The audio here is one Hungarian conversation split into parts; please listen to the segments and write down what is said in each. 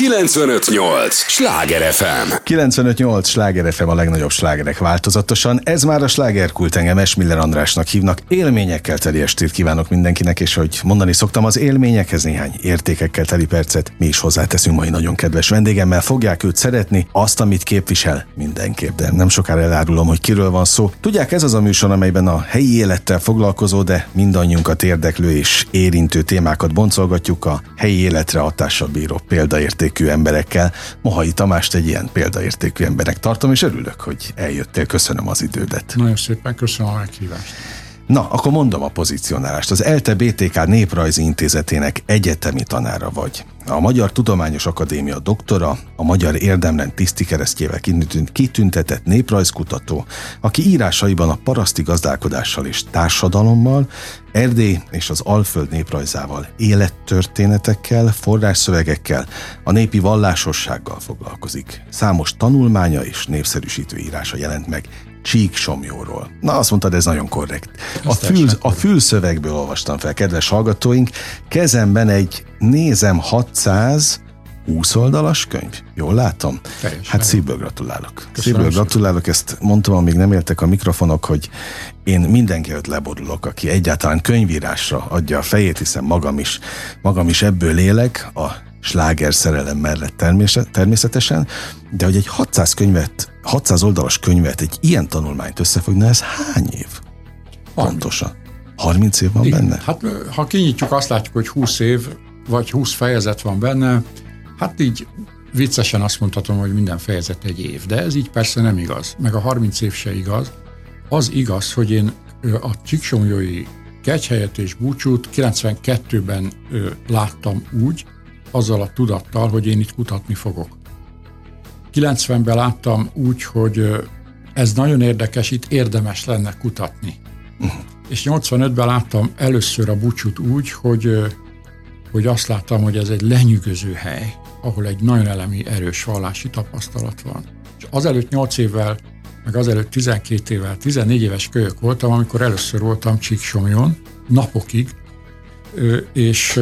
958! Sláger FM! 958! Sláger FM a legnagyobb slágerek változatosan. Ez már a slágerkult engem Esmiller Andrásnak hívnak. Élményekkel teli estét kívánok mindenkinek, és hogy mondani szoktam, az élményekhez néhány értékekkel teli percet mi is hozzáteszünk mai nagyon kedves vendégemmel. Fogják őt szeretni, azt, amit képvisel mindenképp, de nem sokára elárulom, hogy kiről van szó. Tudják, ez az a műsor, amelyben a helyi élettel foglalkozó, de mindannyiunkat érdeklő és érintő témákat boncolgatjuk a helyi életre hatással bíró példaértékű emberekkel. Mohai Tamást egy ilyen példaértékű emberek tartom, és örülök, hogy eljöttél. Köszönöm az idődet. Nagyon szépen köszönöm a meghívást. Na, akkor mondom a pozicionálást. Az ELTE BTK Néprajzi Intézetének egyetemi tanára vagy. A Magyar Tudományos Akadémia doktora, a Magyar Érdemrend tisztikeresztjével kitüntetett néprajzkutató, aki írásaiban a paraszti gazdálkodással és társadalommal, Erdély és az Alföld néprajzával, élettörténetekkel, forrásszövegekkel, a népi vallásossággal foglalkozik. Számos tanulmánya és népszerűsítő írása jelent meg Csíksomjóról. Na, azt mondtad, ez nagyon korrekt. A, fül, a fülszövegből olvastam fel, kedves hallgatóink. Kezemben egy nézem 600 20 oldalas könyv. Jól látom? Teljesen. Hát szívből gratulálok. Köszönöm szívből gratulálok, ezt mondtam, amíg nem éltek a mikrofonok, hogy én mindenki előtt leborulok, aki egyáltalán könyvírásra adja a fejét, hiszen magam is, magam is ebből élek, a sláger szerelem mellett természetesen, de hogy egy 600 könyvet, 600 oldalas könyvet, egy ilyen tanulmányt összefogni, ez hány év? Pontosan. 30 év van Igen. benne? Hát ha kinyitjuk, azt látjuk, hogy 20 év, vagy 20 fejezet van benne, hát így viccesen azt mondhatom, hogy minden fejezet egy év, de ez így persze nem igaz, meg a 30 év se igaz. Az igaz, hogy én a Csíksomjói Kegyhelyet és Búcsút 92-ben láttam úgy, azzal a tudattal, hogy én itt kutatni fogok. 90-ben láttam úgy, hogy ez nagyon érdekes, itt érdemes lenne kutatni. Uh-huh. És 85-ben láttam először a bucsút úgy, hogy, hogy azt láttam, hogy ez egy lenyűgöző hely, ahol egy nagyon elemi, erős vallási tapasztalat van. És azelőtt 8 évvel, meg azelőtt 12 évvel, 14 éves kölyök voltam, amikor először voltam Csíksomjon, napokig, és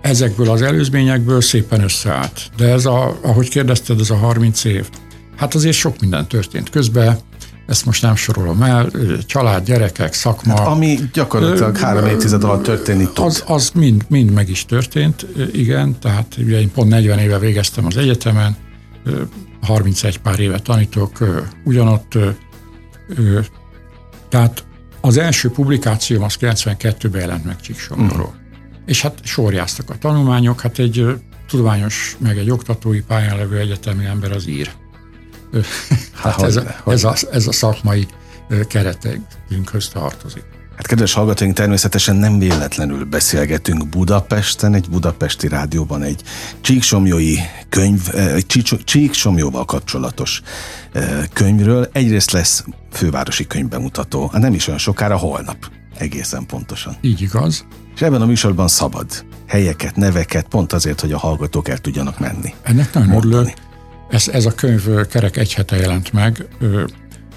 ezekből az előzményekből szépen összeállt. De ez a, ahogy kérdezted, ez a 30 év. Hát azért sok minden történt közben, ezt most nem sorolom el, család, gyerekek, szakma. Hát, ami gyakorlatilag három évtized alatt történni tud. Az, az mind, mind meg is történt, igen, tehát ugye én pont 40 éve végeztem az egyetemen, 31 pár éve tanítok ugyanott, tehát az első publikációm az 92-ben jelent meg Csíksomorról. És hát sorjáztak a tanulmányok, hát egy tudományos, meg egy oktatói pályán levő egyetemi ember az ír. Hát, hát ez, a, ez, a, ez a szakmai keretünkhöz tartozik. Hát kedves hallgatóink, természetesen nem véletlenül beszélgetünk Budapesten, egy budapesti rádióban egy csíksomjói könyv, egy csíksomjóval kapcsolatos könyvről. Egyrészt lesz fővárosi könyvbemutató, nem is olyan sokára, holnap egészen pontosan. Így igaz. És ebben a műsorban szabad helyeket, neveket, pont azért, hogy a hallgatók el tudjanak menni. Ennek nagyon örülök. Ez, ez a könyv kerek egy hete jelent meg,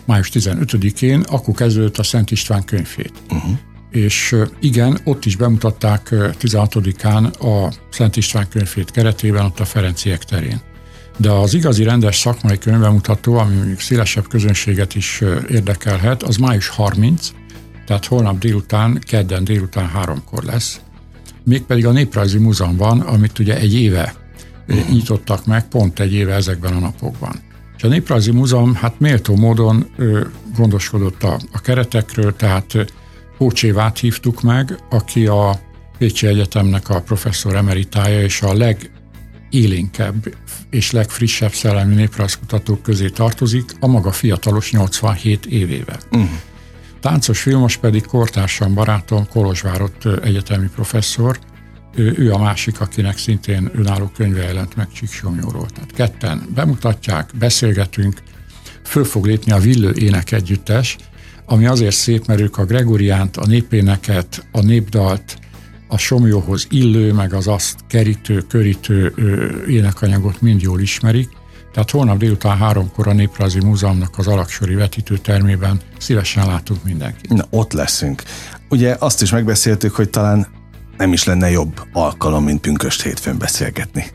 május 15-én, akkor kezdődött a Szent István könyvét. Uh-huh. És igen, ott is bemutatták 16-án a Szent István könyvét keretében, ott a Ferenciek terén. De az igazi rendes szakmai könyvemutató, ami mondjuk szélesebb közönséget is érdekelhet, az május 30, tehát holnap délután, kedden délután háromkor lesz. Mégpedig a Néprajzi Múzeumban, amit ugye egy éve uh-huh. nyitottak meg, pont egy éve ezekben a napokban. És a Néprajzi Múzeum hát méltó módon ö, gondoskodott a, a keretekről, tehát Pócsévát hívtuk meg, aki a Pécsi Egyetemnek a professzor emeritája, és a legélénkebb és legfrissebb szellemi néprajzkutatók közé tartozik, a maga fiatalos 87 évével. Uh-huh. Táncos filmos pedig kortársam barátom, Kolozsvárott egyetemi professzor, ő, ő a másik, akinek szintén önálló könyve jelent meg Csíksomjóról. Tehát ketten bemutatják, beszélgetünk, föl fog lépni a Villő ének együttes, ami azért szép, mert ők a Gregoriánt, a népéneket, a népdalt, a somjóhoz illő, meg az azt kerítő, körítő énekanyagot mind jól ismerik, tehát holnap délután háromkor a Néprajzi Múzeumnak az alaksori vetítőtermében szívesen látunk mindenkit. Na, ott leszünk. Ugye azt is megbeszéltük, hogy talán nem is lenne jobb alkalom, mint pünköst hétfőn beszélgetni.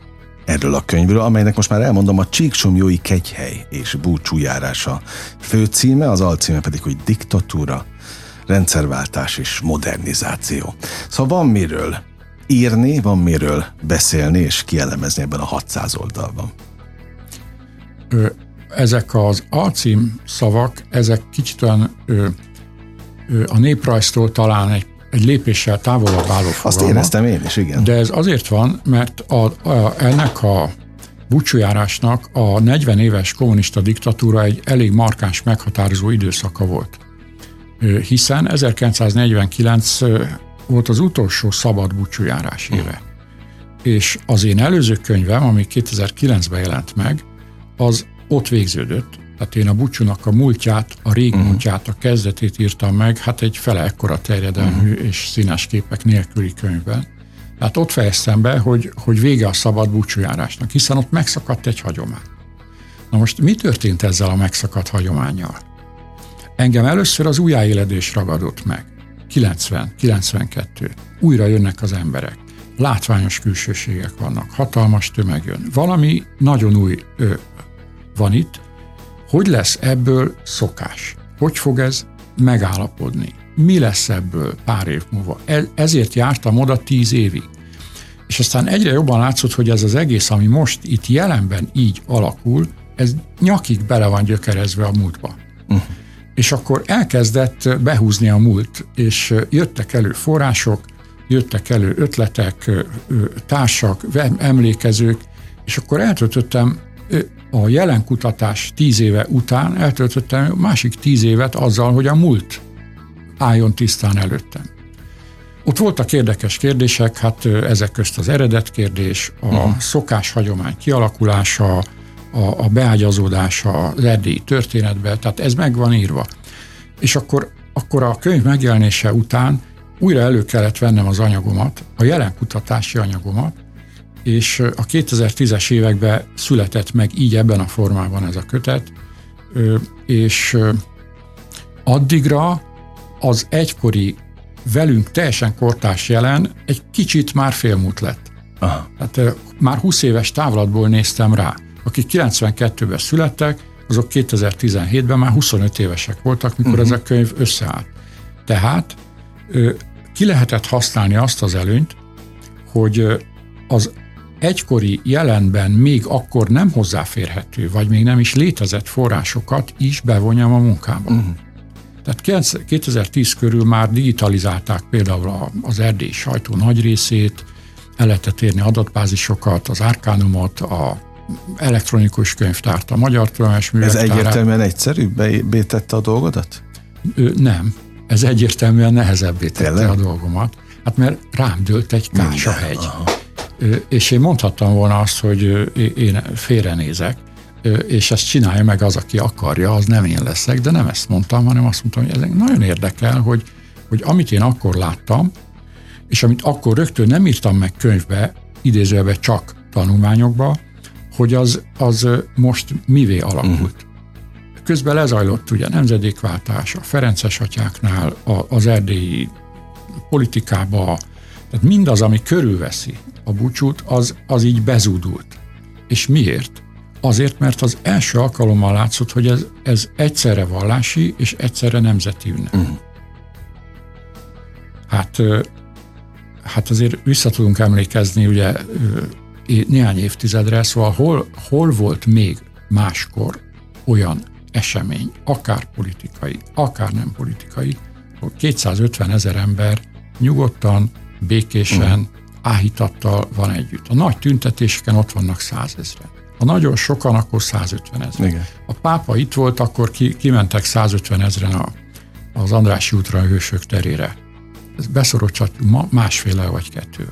erről a könyvről, amelynek most már elmondom a Csíksomjói kegyhely és búcsújárása. Főcíme, az alcíme pedig, hogy diktatúra, rendszerváltás és modernizáció. Szóval van miről írni, van miről beszélni és kielemezni ebben a 600 oldalban. Ezek az alcím szavak, ezek kicsit olyan ö, ö, a néprajztól talán egy, egy lépéssel távolabb álló fogalma. Azt éreztem én is, igen. De ez azért van, mert a, a, ennek a búcsújárásnak a 40 éves kommunista diktatúra egy elég markáns meghatározó időszaka volt. Hiszen 1949 volt az utolsó szabad búcsújárás éve. És az én előző könyvem, ami 2009-ben jelent meg, az ott végződött. Tehát én a búcsúnak a múltját, a rég uh-huh. múltját, a kezdetét írtam meg, hát egy fele ekkora terjedelmű uh-huh. és színes képek nélküli könyvben. Tehát ott fejeztem be, hogy, hogy vége a szabad búcsújárásnak, hiszen ott megszakadt egy hagyomány. Na most mi történt ezzel a megszakadt hagyományjal? Engem először az újjáéledés ragadott meg. 90, 92. Újra jönnek az emberek. Látványos külsőségek vannak, hatalmas tömeg jön. Valami nagyon új ö, van itt. Hogy lesz ebből szokás? Hogy fog ez megállapodni? Mi lesz ebből pár év múlva? E, ezért jártam oda tíz évig. És aztán egyre jobban látszott, hogy ez az egész, ami most itt jelenben így alakul, ez nyakig bele van gyökerezve a múltba. Uh-huh és akkor elkezdett behúzni a múlt, és jöttek elő források, jöttek elő ötletek, társak, emlékezők, és akkor eltöltöttem a jelen kutatás tíz éve után, eltöltöttem másik tíz évet azzal, hogy a múlt álljon tisztán előttem. Ott voltak érdekes kérdések, hát ezek közt az eredet kérdés, a uh-huh. szokás hagyomány kialakulása, a, a beágyazódása az erdélyi történetbe, tehát ez meg van írva. És akkor, akkor a könyv megjelenése után újra elő kellett vennem az anyagomat, a jelen kutatási anyagomat, és a 2010-es években született meg így ebben a formában ez a kötet, és addigra az egykori velünk teljesen kortás jelen egy kicsit már félmúlt lett. Aha. Tehát már 20 éves távlatból néztem rá akik 92-ben születtek, azok 2017-ben már 25 évesek voltak, mikor uh-huh. ez a könyv összeállt. Tehát ki lehetett használni azt az előnyt, hogy az egykori jelenben még akkor nem hozzáférhető, vagy még nem is létezett forrásokat is bevonjam a munkába. Uh-huh. Tehát 2010 körül már digitalizálták például az erdélyi sajtó nagy részét, el lehetett érni adatbázisokat, az árkánumot, a elektronikus könyvtárt, a Magyar Tudományos Ez egyértelműen egyszerűbbé tette a dolgodat? Ö, nem. Ez egyértelműen nehezebbé tette Tényleg? a dolgomat. Hát mert rám dőlt egy kásahegy. És én mondhattam volna azt, hogy én félrenézek, és ezt csinálja meg az, aki akarja, az nem én leszek, de nem ezt mondtam, hanem azt mondtam, hogy ez nagyon érdekel, hogy, hogy amit én akkor láttam, és amit akkor rögtön nem írtam meg könyvbe, idézőbe csak tanulmányokba, hogy az, az most mivé alakult. Uh-huh. Közben lezajlott ugye nemzedékváltás a Ferences atyáknál, a, az erdélyi politikába, tehát mindaz, ami körülveszi a búcsút, az, az így bezúdult. És miért? Azért, mert az első alkalommal látszott, hogy ez, ez egyszerre vallási és egyszerre nemzeti ünnep. Uh-huh. Hát, hát azért vissza tudunk emlékezni ugye néhány évtizedre, szóval hol, hol volt még máskor olyan esemény, akár politikai, akár nem politikai, hogy 250 ezer ember nyugodtan, békésen, mm. áhítattal van együtt. A nagy tüntetéseken ott vannak százezren. Ha nagyon sokan, akkor 150 ezer. A pápa itt volt, akkor ki, kimentek 150 ezeren a, az Andrássy útra a hősök terére. Ez beszorolhatjuk másféle vagy kettő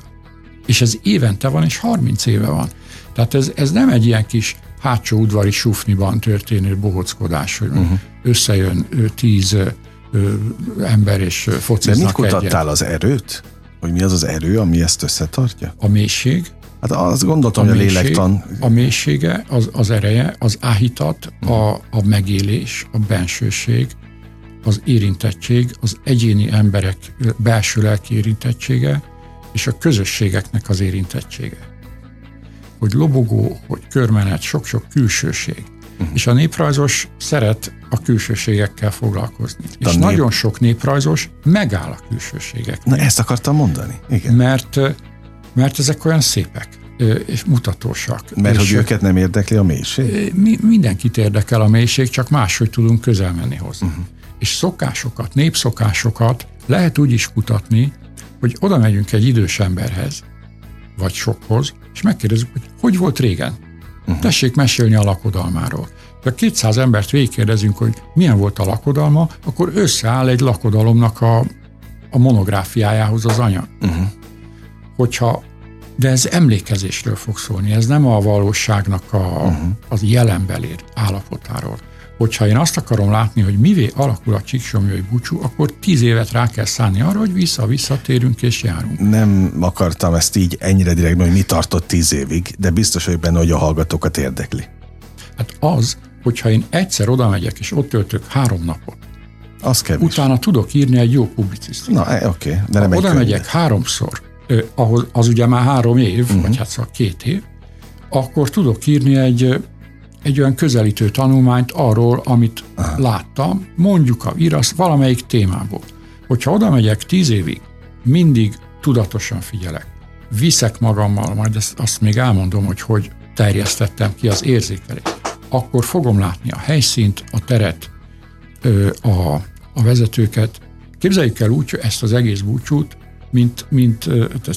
és ez évente van, és 30 éve van. Tehát ez, ez nem egy ilyen kis hátsó udvari sufniban történő bohockodás, hogy uh-huh. összejön tíz ember és fociznak De mit kutattál egyet. az erőt? Hogy mi az az erő, ami ezt összetartja? A mélység. Hát azt gondoltam, a hogy a lélektan... A mélysége, az, az ereje, az áhítat, uh-huh. a, a megélés, a bensőség, az érintettség, az egyéni emberek belső lelki érintettsége, és a közösségeknek az érintettsége. hogy lobogó, hogy körmenet, sok-sok külsőség. Uh-huh. És a néprajzos szeret a külsőségekkel foglalkozni. De és nép... nagyon sok néprajzos megáll a külsőségek. Na ezt akartam mondani. Igen. Mert, mert ezek olyan szépek és mutatósak. Mert és hogy őket nem érdekli a mélység? Mi, mindenkit érdekel a mélység, csak máshogy tudunk közel menni hozzá. Uh-huh. És szokásokat, népszokásokat lehet úgy is kutatni, hogy oda megyünk egy idős emberhez, vagy sokhoz, és megkérdezzük, hogy hogy volt régen. Uh-huh. Tessék mesélni a lakodalmáról. Ha 200 embert végigkérdezünk, hogy milyen volt a lakodalma, akkor összeáll egy lakodalomnak a, a monográfiájához az anyag. Uh-huh. Hogyha de ez emlékezésről fog szólni, ez nem a valóságnak a, uh-huh. az jelenbelér állapotáról. Hogyha én azt akarom látni, hogy mivé alakul a csíksomjói búcsú, akkor tíz évet rá kell szállni arra, hogy vissza-visszatérünk és járunk. Nem akartam ezt így ennyire direktben, hogy mi tartott tíz évig, de biztos vagyok benne, hogy a hallgatókat érdekli. Hát az, hogyha én egyszer oda megyek, és ott töltök három napot, az kevés. Utána tudok írni egy jó publicisztikát. Na, e, oké, okay, de nem ha oda megyek háromszor, ahol az ugye már három év, uh-huh. vagy hát szóval két év, akkor tudok írni egy, egy olyan közelítő tanulmányt arról, amit Aha. láttam, mondjuk a virasz valamelyik témából. Hogyha oda megyek tíz évig, mindig tudatosan figyelek. Viszek magammal, majd ezt, azt még elmondom, hogy hogy terjesztettem ki az érzékelést. Akkor fogom látni a helyszínt, a teret, a, a vezetőket. Képzeljük el úgy, ezt az egész búcsút mint, mint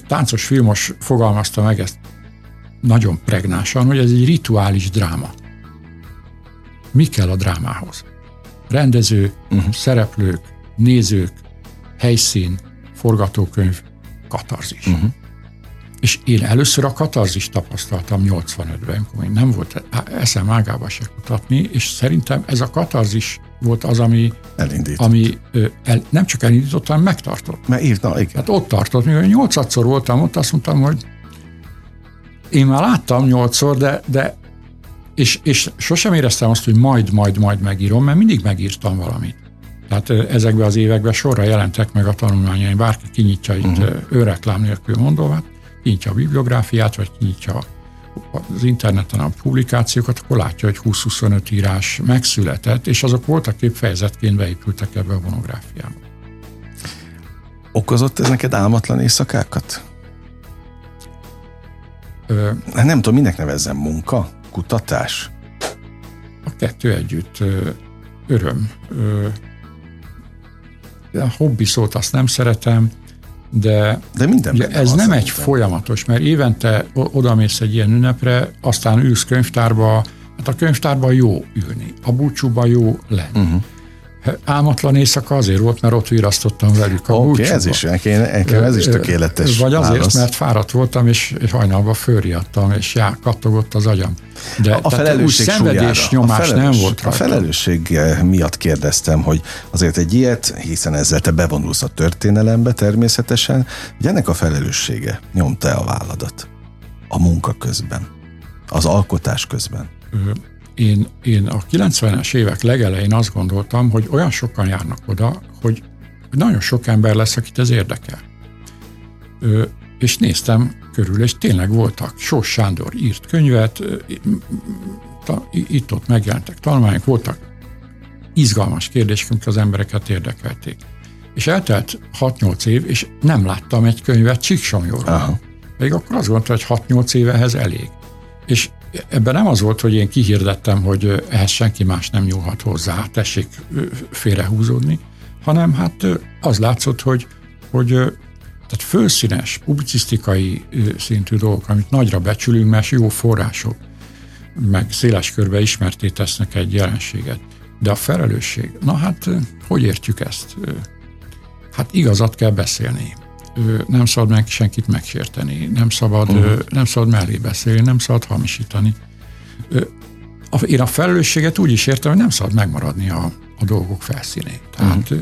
táncos filmos fogalmazta meg ezt nagyon pregnásan, hogy ez egy rituális dráma. Mi kell a drámához? Rendező, uh-huh. szereplők, nézők, helyszín, forgatókönyv, katarzis. Uh-huh. És én először a katarzis tapasztaltam 85-ben, amikor még nem volt eszem ágába se kutatni, és szerintem ez a katarzis volt az, ami, Elindított. ami el, nem csak elindított, hanem megtartott. Mert írta, igen. Hát ott tartott, mivel nyolcadszor voltam ott, azt mondtam, hogy én már láttam nyolcszor, de, de és, és sosem éreztem azt, hogy majd, majd, majd megírom, mert mindig megírtam valamit. Tehát ezekben az években sorra jelentek meg a tanulmányaim, bárki kinyitja itt uh-huh. őreklám nélkül mondom, hát kinyitja a bibliográfiát, vagy kinyitja az interneten a publikációkat, akkor látja, hogy 20-25 írás megszületett, és azok voltak épp fejezetként beépültek ebbe a monográfiába. Okozott ez neked álmatlan éjszakákat? Ö, hát nem tudom, minek nevezzem munka? Kutatás? A kettő együtt öröm. A hobbi szót azt nem szeretem, de, de minden ugye ez nem egy folyamatos, mert évente odamész egy ilyen ünnepre, aztán ülsz könyvtárba, hát a könyvtárban jó ülni, a búcsúban jó lenni. Uh-huh. Álmatlan éjszaka azért volt, mert ott virasztottam velük a okay, búcsúba. ez is, nekem ez is tökéletes Vagy azért, válasz. mert fáradt voltam, és hajnalban fölriadtam, és já, kattogott az agyam. De a felelősség úgy szenvedés nyomás a felelős, nem volt rajta. A felelősség miatt kérdeztem, hogy azért egy ilyet, hiszen ezzel te bevonulsz a történelembe természetesen, hogy ennek a felelőssége nyomta a válladat a munka közben, az alkotás közben én, én a 90-es évek legelején azt gondoltam, hogy olyan sokan járnak oda, hogy, nagyon sok ember lesz, akit ez érdekel. Ö, és néztem körül, és tényleg voltak. Sós Sándor írt könyvet, itt-ott megjelentek tanulmányok, voltak izgalmas kérdések, amik az embereket érdekelték. És eltelt 6-8 év, és nem láttam egy könyvet Csíksomjóról. Még akkor azt gondoltam, hogy 6-8 évehez elég. És Ebben nem az volt, hogy én kihirdettem, hogy ehhez senki más nem nyúlhat hozzá, tessék félrehúzódni, hanem hát az látszott, hogy, hogy tehát fölszínes, publicisztikai szintű dolgok, amit nagyra becsülünk, mert jó források, meg széles körbe ismerté tesznek egy jelenséget. De a felelősség, na hát hogy értjük ezt? Hát igazat kell beszélni nem szabad meg senkit megsérteni, nem szabad, uh-huh. nem szabad mellé beszélni, nem szabad hamisítani. Én a felelősséget úgy is értem, hogy nem szabad megmaradni a, a dolgok felszínén. Tehát, uh-huh.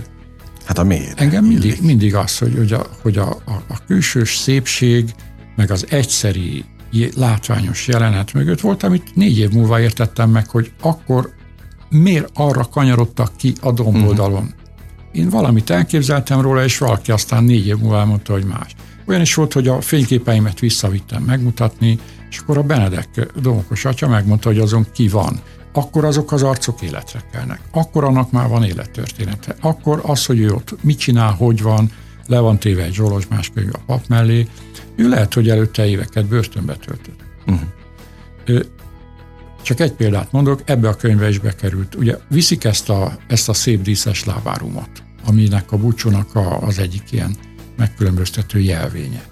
Hát a miért? Engem mindig, mindig az, hogy, hogy, a, hogy a, a, a külsős szépség, meg az egyszeri látványos jelenet mögött volt, amit négy év múlva értettem meg, hogy akkor miért arra kanyarodtak ki a domboldalon. Uh-huh. Én valamit elképzeltem róla, és valaki aztán négy év múlva elmondta, hogy más. Olyan is volt, hogy a fényképeimet visszavittem megmutatni, És akkor a Benedek Domokos atya megmondta, hogy azon ki van. Akkor azok az arcok életre kelnek. Akkor annak már van élettörténete. Akkor az, hogy ő ott mit csinál, hogy van, le van téve egy zsolozsmás könyv a pap mellé, ő lehet, hogy előtte éveket börtönbe töltött. Uh-huh. Csak egy példát mondok, ebbe a könyvbe is bekerült. Ugye viszik ezt a, ezt a szép díszes lábárumot, aminek a búcsúnak a, az egyik ilyen megkülönböztető jelvénye.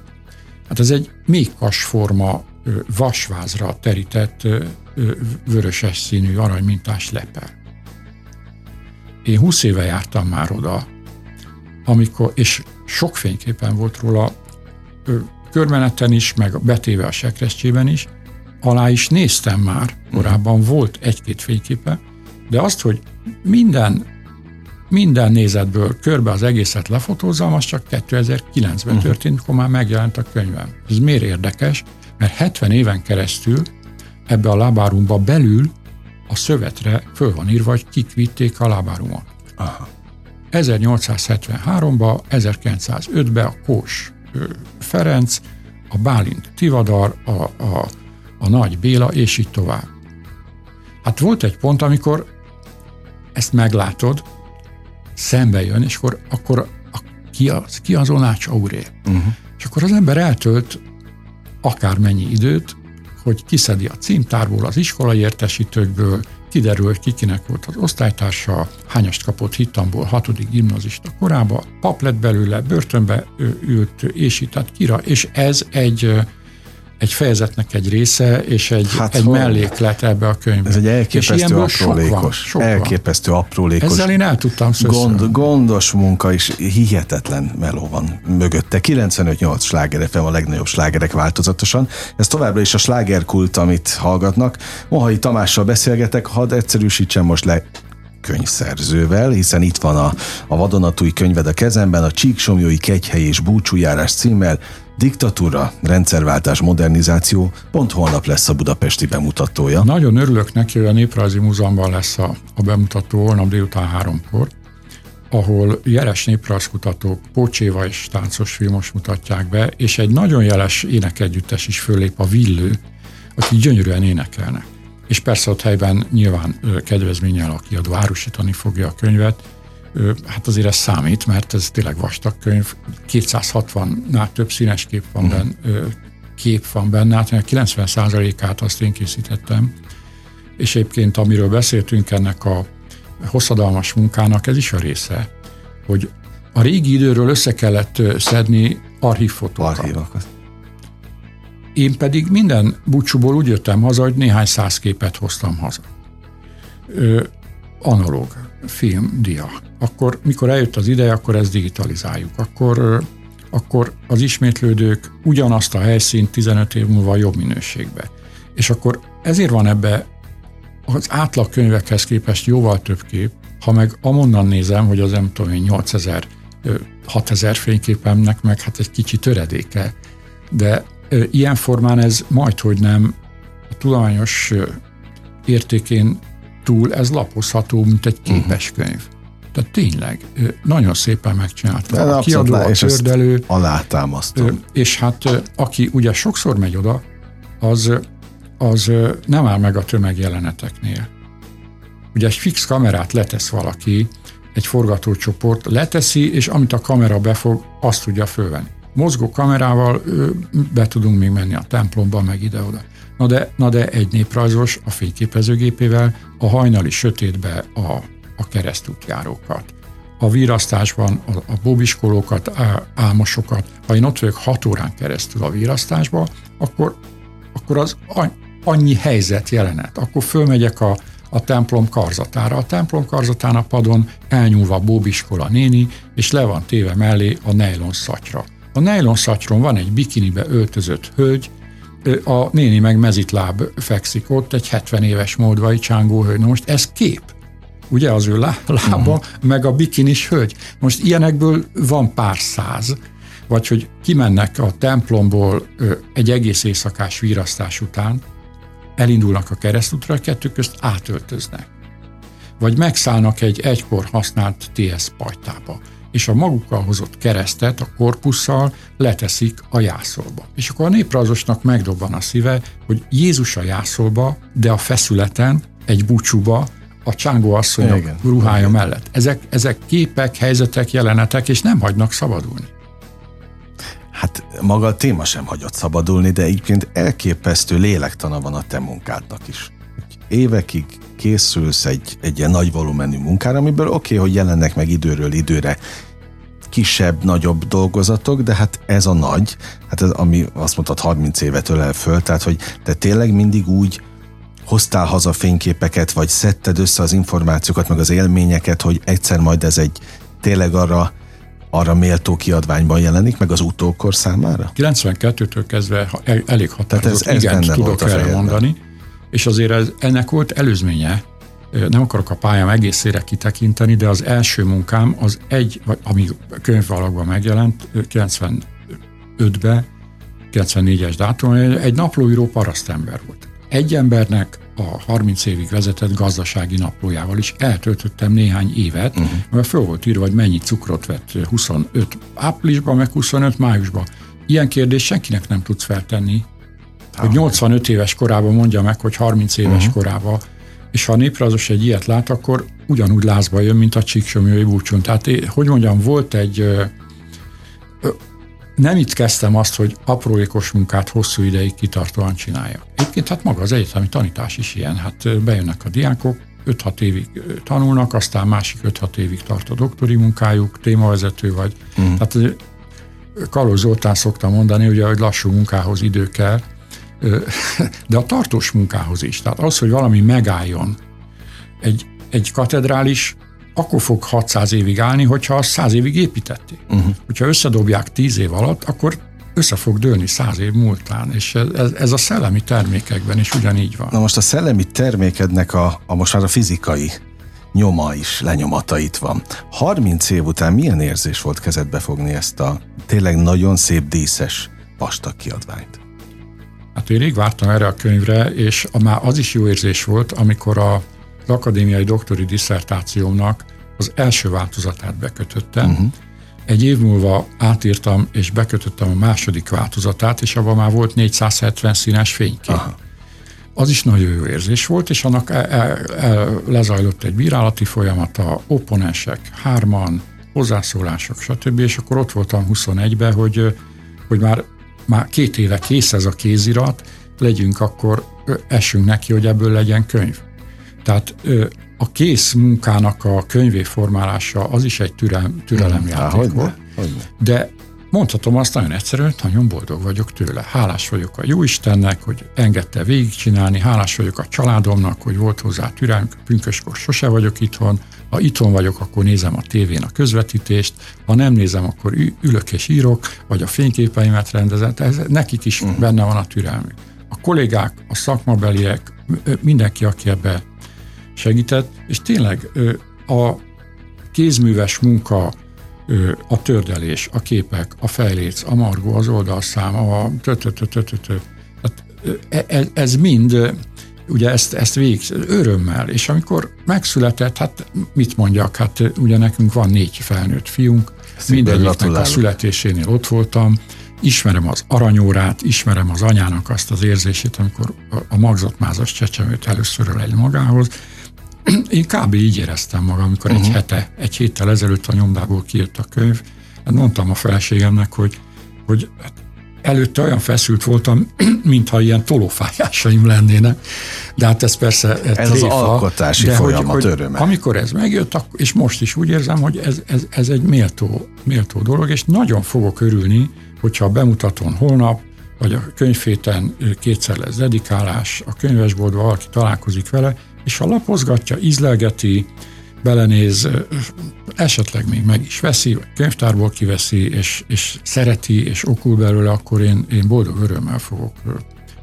Hát ez egy mékas forma vasvázra terített vöröses színű aranymintás lepel. Én 20 éve jártam már oda, amikor, és sok fényképen volt róla, körmeneten is, meg betéve a sekrestjében is, alá is néztem már, korábban volt egy-két fényképe, de azt, hogy minden minden nézetből körbe az egészet lefotózzam, az csak 2009-ben uh-huh. történt, akkor már megjelent a könyvem. Ez miért érdekes? Mert 70 éven keresztül ebbe a lábárumba belül a szövetre föl van írva, hogy kik vitték a lábárumot. Aha. 1873-ba, 1905-ben a Kós Ferenc, a Bálint Tivadar, a, a, a Nagy Béla, és így tovább. Hát volt egy pont, amikor ezt meglátod, szembe jön, és akkor, akkor a, ki, az, ki az Onács Auré. Uh-huh. És akkor az ember eltölt akármennyi időt, hogy kiszedi a címtárból, az iskolai értesítőkből, kiderül, hogy kikinek volt az osztálytársa, hányast kapott hittamból, hatodik gimnazista korába, pap lett belőle, börtönbe ült, és így, tehát kira, és ez egy egy fejezetnek egy része, és egy, hát, egy melléklet ebbe a könyvbe. Ez egy elképesztő aprólékos. Sok van, sok elképesztő aprólékos. Ezzel én el tudtam gond, Gondos munka is hihetetlen meló van mögötte. 95-8 sláger FM a legnagyobb slágerek változatosan. Ez továbbra is a slágerkult, amit hallgatnak. Mohai Tamással beszélgetek, hadd egyszerűsítsem most le könyvszerzővel, hiszen itt van a, a vadonatúj könyved a kezemben, a Csíksomjói Kegyhely és Búcsújárás címmel, Diktatúra, rendszerváltás, modernizáció, pont holnap lesz a budapesti bemutatója. Nagyon örülök neki, hogy a Néprajzi Múzeumban lesz a, a bemutató holnap délután háromkor, ahol jeles néprajzkutatók Pócséva és táncos filmos mutatják be, és egy nagyon jeles énekegyüttes is fölép a Villő, akik gyönyörűen énekelnek. És persze ott helyben nyilván kedvezménnyel a kiadó árusítani fogja a könyvet, hát azért ez számít, mert ez tényleg vastag könyv, 260-nál több színes kép van, uh-huh. benne, kép van benne, hát 90%-át azt én készítettem, és egyébként amiről beszéltünk ennek a hosszadalmas munkának, ez is a része, hogy a régi időről össze kellett szedni archívfotókat. Archívokat. Én pedig minden búcsúból úgy jöttem haza, hogy néhány száz képet hoztam haza. Ö, analóg film, dia. Akkor, mikor eljött az ideje, akkor ezt digitalizáljuk. Akkor, akkor az ismétlődők ugyanazt a helyszínt 15 év múlva jobb minőségbe. És akkor ezért van ebbe az átlag könyvekhez képest jóval több kép, ha meg amonnan nézem, hogy az nem tudom én 8000, 6000 fényképemnek meg hát egy kicsi töredéke, de ilyen formán ez majd, hogy nem a tudományos értékén túl ez lapozható, mint egy képes mhm. könyv. Tehát tényleg, nagyon szépen megcsinálta. a kiadó, a tördelő. Alátámasztom. És hát aki ugye sokszor megy oda, az, az nem áll meg a tömegjeleneteknél. Ugye egy fix kamerát letesz valaki, egy forgatócsoport leteszi, és amit a kamera befog, azt tudja fölvenni. Mozgó kamerával be tudunk még menni a templomba, meg ide-oda. Na de, na de egy néprajzos a fényképezőgépével a hajnali sötétbe a, a keresztútjárókat, a vírasztásban a, a bobiskolókat, á, álmosokat. Ha én ott vagyok hat órán keresztül a vírasztásba, akkor, akkor az annyi helyzet jelenet. Akkor fölmegyek a, a templom karzatára. A templom karzatán a padon elnyúlva bóbiskola néni, és le van téve mellé a nejlon szatyra. A nejlon szatyron van egy bikinibe öltözött hölgy, a néni meg mezitláb fekszik ott, egy 70 éves moldvai csángóhölgy. Na most ez kép. Ugye az ő lába, uh-huh. meg a bikinis hölgy. Most ilyenekből van pár száz, vagy hogy kimennek a templomból egy egész éjszakás vírasztás után, elindulnak a keresztútra, a kettő közt átöltöznek. Vagy megszállnak egy egykor használt TS pajtába, és a magukkal hozott keresztet a korpusszal leteszik a jászolba. És akkor a néprajzosnak megdobban a szíve, hogy Jézus a jászolba, de a feszületen, egy búcsúba, a csángó asszonyok Igen. ruhája Igen. mellett. Ezek, ezek képek, helyzetek, jelenetek, és nem hagynak szabadulni. Hát maga a téma sem hagyott szabadulni, de egyébként elképesztő lélektana van a te munkádnak is. Évekig készülsz egy, egy ilyen nagy volumenű munkára, amiből oké, okay, hogy jelennek meg időről időre kisebb, nagyobb dolgozatok, de hát ez a nagy, hát ez, ami azt mondtad 30 évet ölel föl, tehát hogy te tényleg mindig úgy hoztál haza fényképeket, vagy szedted össze az információkat, meg az élményeket, hogy egyszer majd ez egy tényleg arra arra méltó kiadványban jelenik, meg az utókor számára? 92-től kezdve elég határozott, Tehát ez, ez igen, tudok erre mondani, és azért ez, ennek volt előzménye, nem akarok a pályám egészére kitekinteni, de az első munkám az egy, vagy ami könyvalakban megjelent, 95-ben, 94-es dátum, egy naplóíró parasztember volt. Egy embernek a 30 évig vezetett gazdasági naplójával is eltöltöttem néhány évet, uh-huh. mert föl volt írva, hogy mennyi cukrot vett 25 áprilisban, meg 25 májusban. Ilyen kérdést senkinek nem tudsz feltenni, hogy 85 éves korában mondja meg, hogy 30 éves uh-huh. korában, és ha a néprajzos egy ilyet lát, akkor ugyanúgy lázba jön, mint a csíksomjói búcsún. Tehát, hogy mondjam, volt egy nem itt kezdtem azt, hogy aprólékos munkát hosszú ideig kitartóan csinálja. Egyébként hát maga az egyetemi tanítás is ilyen. Hát bejönnek a diákok, 5-6 évig tanulnak, aztán másik 5-6 évig tart a doktori munkájuk, témavezető vagy. Mm. Tehát Kalóz Zoltán szokta mondani, ugye, hogy lassú munkához idő kell, de a tartós munkához is. Tehát az, hogy valami megálljon, egy, egy katedrális akkor fog 600 évig állni, hogyha azt 100 évig építették. Uh-huh. Hogyha összedobják 10 év alatt, akkor össze fog dőlni száz év múltán, és ez, ez a szellemi termékekben is ugyanígy van. Na most a szellemi termékednek a, a most már a fizikai nyoma is, lenyomata itt van. 30 év után milyen érzés volt kezedbe fogni ezt a tényleg nagyon szép díszes vastag kiadványt? Hát én rég vártam erre a könyvre, és a, már az is jó érzés volt, amikor a az akadémiai doktori diszertációmnak az első változatát bekötöttem. Uh-huh. Egy év múlva átírtam és bekötöttem a második változatát, és abban már volt 470 színes fénykép. Aha. Az is nagyon jó érzés volt, és annak e, e, e, lezajlott egy bírálati folyamata, opponensek, hárman, hozzászólások, stb. És akkor ott voltam 21-ben, hogy, hogy már, már két éve kész ez a kézirat, legyünk akkor, esünk neki, hogy ebből legyen könyv. Tehát a kész munkának a könyvé formálása az is egy türelem, türelemjáték volt. De mondhatom azt nagyon egyszerűen, hogy nagyon boldog vagyok tőle. Hálás vagyok a Jóistennek, hogy engedte végigcsinálni, hálás vagyok a családomnak, hogy volt hozzá türelmük, pünköskor sose vagyok itthon, ha itthon vagyok, akkor nézem a tévén a közvetítést, ha nem nézem, akkor ülök és írok, vagy a fényképeimet rendezem, ez, nekik is uh-huh. benne van a türelmük. A kollégák, a szakmabeliek, mindenki, aki ebbe segített, és tényleg a kézműves munka, a tördelés, a képek, a fejléc, a margó, az oldalszám, a tötötötötötö, e, ez mind, ugye ezt, ezt végig örömmel, és amikor megszületett, hát mit mondjak, hát ugye nekünk van négy felnőtt fiunk, mindegyiknek a születésénél ott voltam, ismerem az aranyórát, ismerem az anyának azt az érzését, amikor a magzatmázas csecsemőt először ölel magához, én kb. így éreztem magam, amikor uh-huh. egy hete, egy héttel ezelőtt a nyomdából kijött a könyv. Hát mondtam a feleségemnek, hogy, hogy hát előtte olyan feszült voltam, mintha ilyen tolófájásaim lennének. De hát ez persze Ez tréfa, az alkotási de folyamat hogy, öröme. Amikor ez megjött, és most is úgy érzem, hogy ez, ez, ez egy méltó, méltó dolog, és nagyon fogok örülni, hogyha a bemutatón holnap, vagy a könyvféten kétszer lesz dedikálás, a könyvesboltban valaki találkozik vele, és ha lapozgatja, ízlelgeti, belenéz, esetleg még meg is veszi, könyvtárból kiveszi, és, és szereti, és okul belőle, akkor én, én boldog örömmel fogok.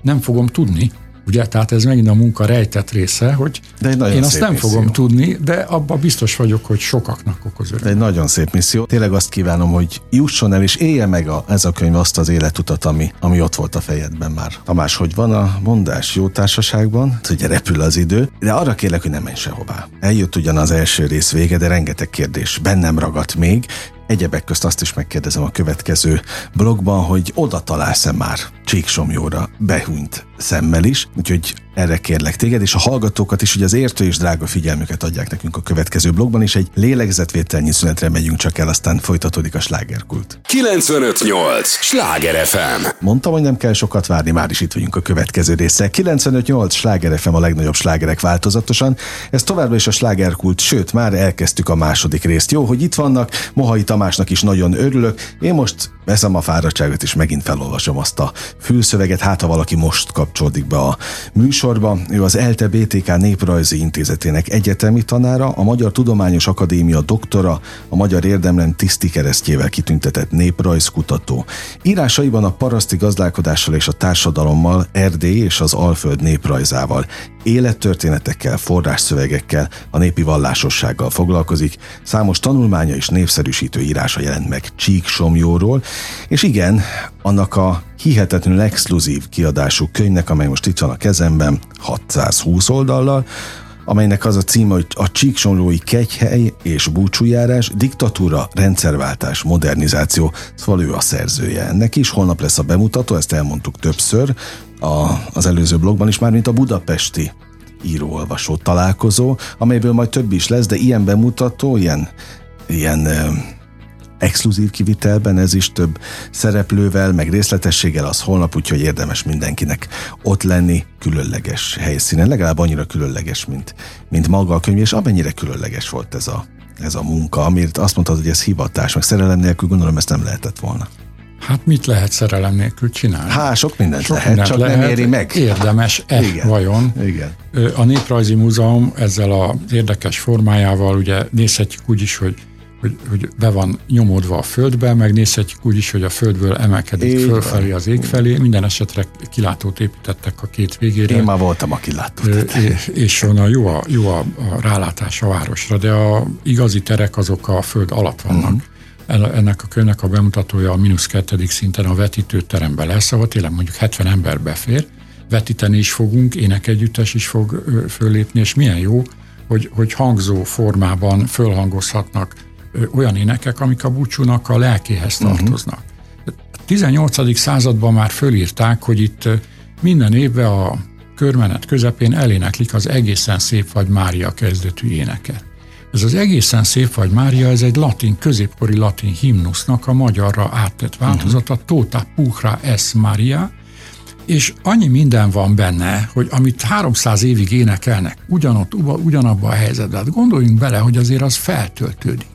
Nem fogom tudni, Ugye, tehát ez megint a munka rejtett része, hogy de egy én azt nem misszió. fogom tudni, de abban biztos vagyok, hogy sokaknak okoz öröm. De egy nagyon szép misszió. Tényleg azt kívánom, hogy jusson el és élje meg a, ez a könyv azt az életutat, ami, ami ott volt a fejedben már. Tamás, hogy van a mondás jó társaságban? Ugye repül az idő, de arra kérlek, hogy nem menj sehová. Eljött ugyan az első rész vége, de rengeteg kérdés bennem ragadt még, egyebek közt azt is megkérdezem a következő blogban, hogy oda találsz-e már? Csíksomjóra behunyt szemmel is, úgyhogy erre kérlek téged, és a hallgatókat is, hogy az értő és drága figyelmüket adják nekünk a következő blogban, és egy lélegzetvételnyi szünetre megyünk csak el, aztán folytatódik a slágerkult. 958! Sláger FM! Mondtam, hogy nem kell sokat várni, már is itt vagyunk a következő része. 958! Sláger FM a legnagyobb slágerek változatosan. Ez továbbra is a slágerkult, sőt, már elkezdtük a második részt. Jó, hogy itt vannak, Mohai Tamásnak is nagyon örülök. Én most veszem a fáradtságot, és megint felolvasom azt a fülszöveget, hát ha valaki most kapcsolódik be a műsorba. Ő az ELTE BTK Néprajzi Intézetének egyetemi tanára, a Magyar Tudományos Akadémia doktora, a Magyar Érdemrend tiszti keresztjével kitüntetett néprajzkutató. Írásaiban a paraszti gazdálkodással és a társadalommal, Erdély és az Alföld néprajzával, élettörténetekkel, forrásszövegekkel, a népi vallásossággal foglalkozik. Számos tanulmánya és népszerűsítő írása jelent meg Csíksomjóról, és igen, annak a hihetetlenül exkluzív kiadású könyvnek, amely most itt van a kezemben, 620 oldallal, amelynek az a címe, hogy a Csíksomlói kegyhely és búcsújárás, diktatúra, rendszerváltás, modernizáció, szóval ő a szerzője ennek is. Holnap lesz a bemutató, ezt elmondtuk többször a, az előző blogban is, már mint a budapesti író-olvasó találkozó, amelyből majd több is lesz, de ilyen bemutató, ilyen, ilyen exkluzív kivitelben, ez is több szereplővel, meg részletességgel az holnap, úgyhogy érdemes mindenkinek ott lenni különleges helyszínen, legalább annyira különleges, mint, mint maga a könyv, és amennyire különleges volt ez a, ez a munka, amit azt mondtad, hogy ez hivatás, meg szerelem nélkül gondolom ezt nem lehetett volna. Hát mit lehet szerelem nélkül csinálni? Há, sok mindent sok lehet, mindent csak lehet. nem éri meg. Érdemes-e Igen. vajon? Igen. A Néprajzi Múzeum ezzel az érdekes formájával, ugye nézhetjük úgy is, hogy hogy, hogy be van nyomódva a földbe, megnézhetjük úgy is, hogy a földből emelkedik Így fölfelé van. az ég felé. Minden esetre kilátót építettek a két végére. Én már voltam a kilátót. És, és a jó, a, jó a, a rálátás a városra, de a igazi terek azok a föld alatt vannak. Uh-huh. Ennek a könyvnek a bemutatója a mínusz kettedik szinten a vetítőteremben lesz, ahol tényleg mondjuk 70 ember befér, vetíteni is fogunk, énekegyüttes is fog föllépni, és milyen jó, hogy, hogy hangzó formában fölhangozhatnak olyan énekek, amik a búcsúnak a lelkéhez mhm. tartoznak. A 18. században már fölírták, hogy itt minden évben a körmenet közepén eléneklik az egészen szép vagy Mária kezdetű éneket. Ez az egészen szép vagy Mária, ez egy latin, középkori latin himnusznak a magyarra áttett változata, uh-huh. Tota Puchra es Maria, és annyi minden van benne, hogy amit 300 évig énekelnek, ugyanott, ugyanabban a helyzetben, hát gondoljunk bele, hogy azért az feltöltődik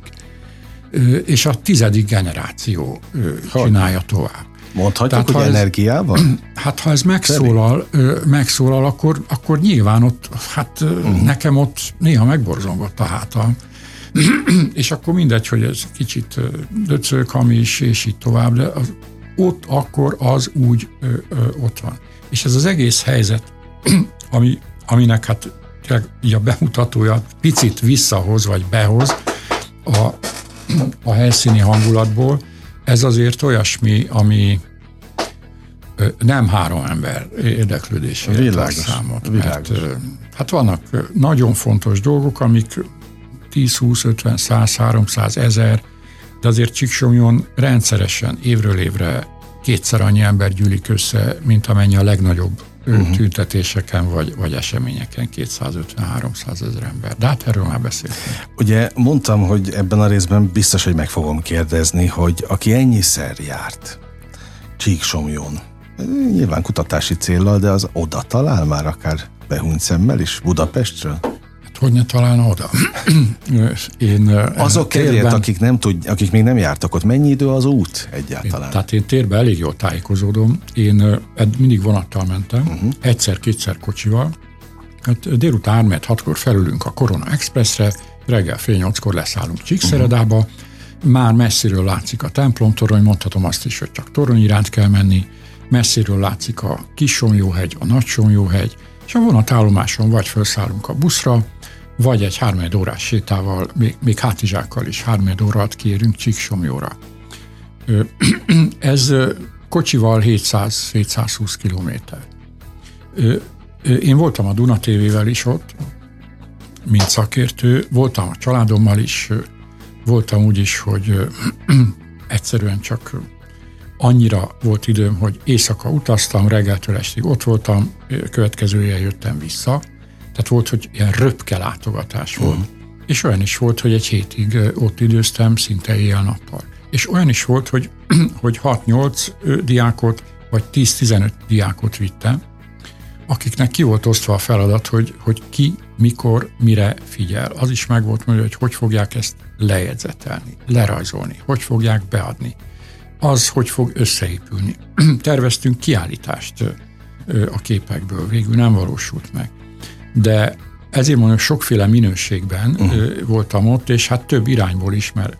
és a tizedik generáció hogy? csinálja tovább. Mondhatjuk, Tehát, hogy ez, energiával? Hát ha ez megszólal, megszólal akkor, akkor nyilván ott, hát uh-huh. nekem ott néha megborzongott a hátam. és akkor mindegy, hogy ez kicsit döcög, hamis, és így tovább, de az, ott akkor az úgy ö, ö, ott van. És ez az egész helyzet, ami, aminek hát így a bemutatója picit visszahoz, vagy behoz, a, a helyszíni hangulatból. Ez azért olyasmi, ami nem három ember érdeklődésére világos, számot. Világos. Mert, hát vannak nagyon fontos dolgok, amik 10, 20, 50, 100, 300, 1000, de azért Csíksomjon rendszeresen évről évre kétszer annyi ember gyűlik össze, mint amennyi a legnagyobb uh-huh. tüntetéseken vagy, vagy eseményeken 250-300 ezer ember. De hát erről már beszéltünk. Ugye mondtam, hogy ebben a részben biztos, hogy meg fogom kérdezni, hogy aki ennyiszer járt Csíksomjon, nyilván kutatási célral, de az oda talál már akár behunyt szemmel is Budapestről? Hogy ne találna oda. én Azok kedvéért, akik, nem tud, akik még nem jártak ott, mennyi idő az út egyáltalán? Én, tehát én térben elég jól tájékozódom. Én mindig vonattal mentem, uh-huh. egyszer-kétszer kocsival. Hát délután 3 hatkor felülünk a Corona Expressre, reggel fél nyolckor leszállunk Csíkszeredába, uh-huh. már messziről látszik a templomtorony, mondhatom azt is, hogy csak torony iránt kell menni, messziről látszik a Kissomjóhegy, a Nagysomjóhegy, és a vonatállomáson vagy felszállunk a buszra, vagy egy hármed órás sétával, még, még hátizsákkal is hármed órát kérünk Csíksomjóra. Ez kocsival 700-720 kilométer. Én voltam a Duna TV-vel is ott, mint szakértő, voltam a családommal is, voltam úgy is, hogy egyszerűen csak annyira volt időm, hogy éjszaka utaztam, reggeltől estig ott voltam, következője jöttem vissza. Tehát volt, hogy ilyen röpke látogatás volt. Mm. És olyan is volt, hogy egy hétig ott időztem, szinte éjjel-nappal. És olyan is volt, hogy, hogy 6-8 diákot, vagy 10-15 diákot vittem, akiknek ki volt osztva a feladat, hogy, hogy ki, mikor, mire figyel. Az is meg volt mondja, hogy hogy fogják ezt lejegyzetelni, lerajzolni, hogy fogják beadni. Az, hogy fog összeépülni. Terveztünk kiállítást a képekből, végül nem valósult meg. De ezért mondom, sokféle minőségben uh-huh. voltam ott, és hát több irányból is, mert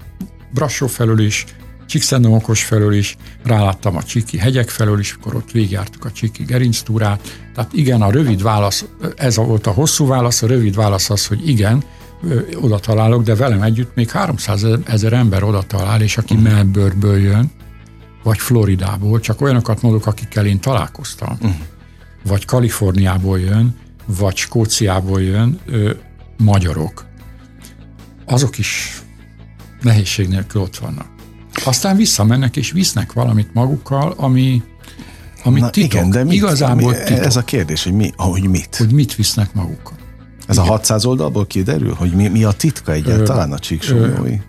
Brassó felől is, Csíkszentdomokos felől is, ráláttam a Csiki hegyek felől is, akkor ott végigjártuk a Csiki gerinctúrát. Tehát igen, a rövid válasz, ez volt a hosszú válasz, a rövid válasz az, hogy igen, oda találok, de velem együtt még 300 ezer ember oda talál, és aki uh-huh. Melbourneből jön, vagy Floridából, csak olyanokat mondok, akikkel én találkoztam, uh-huh. vagy Kaliforniából jön, vagy Skóciából jön, ö, magyarok. Azok is nehézség nélkül ott vannak. Aztán visszamennek és visznek valamit magukkal, ami, ami Na titok. Igen, de mit, Igazából mi, titok. Ez a kérdés, hogy, mi, hogy mit? Hogy mit visznek magukkal. Ez igen. a 600 oldalból kiderül, hogy mi, mi a titka egyáltalán a csíksomjói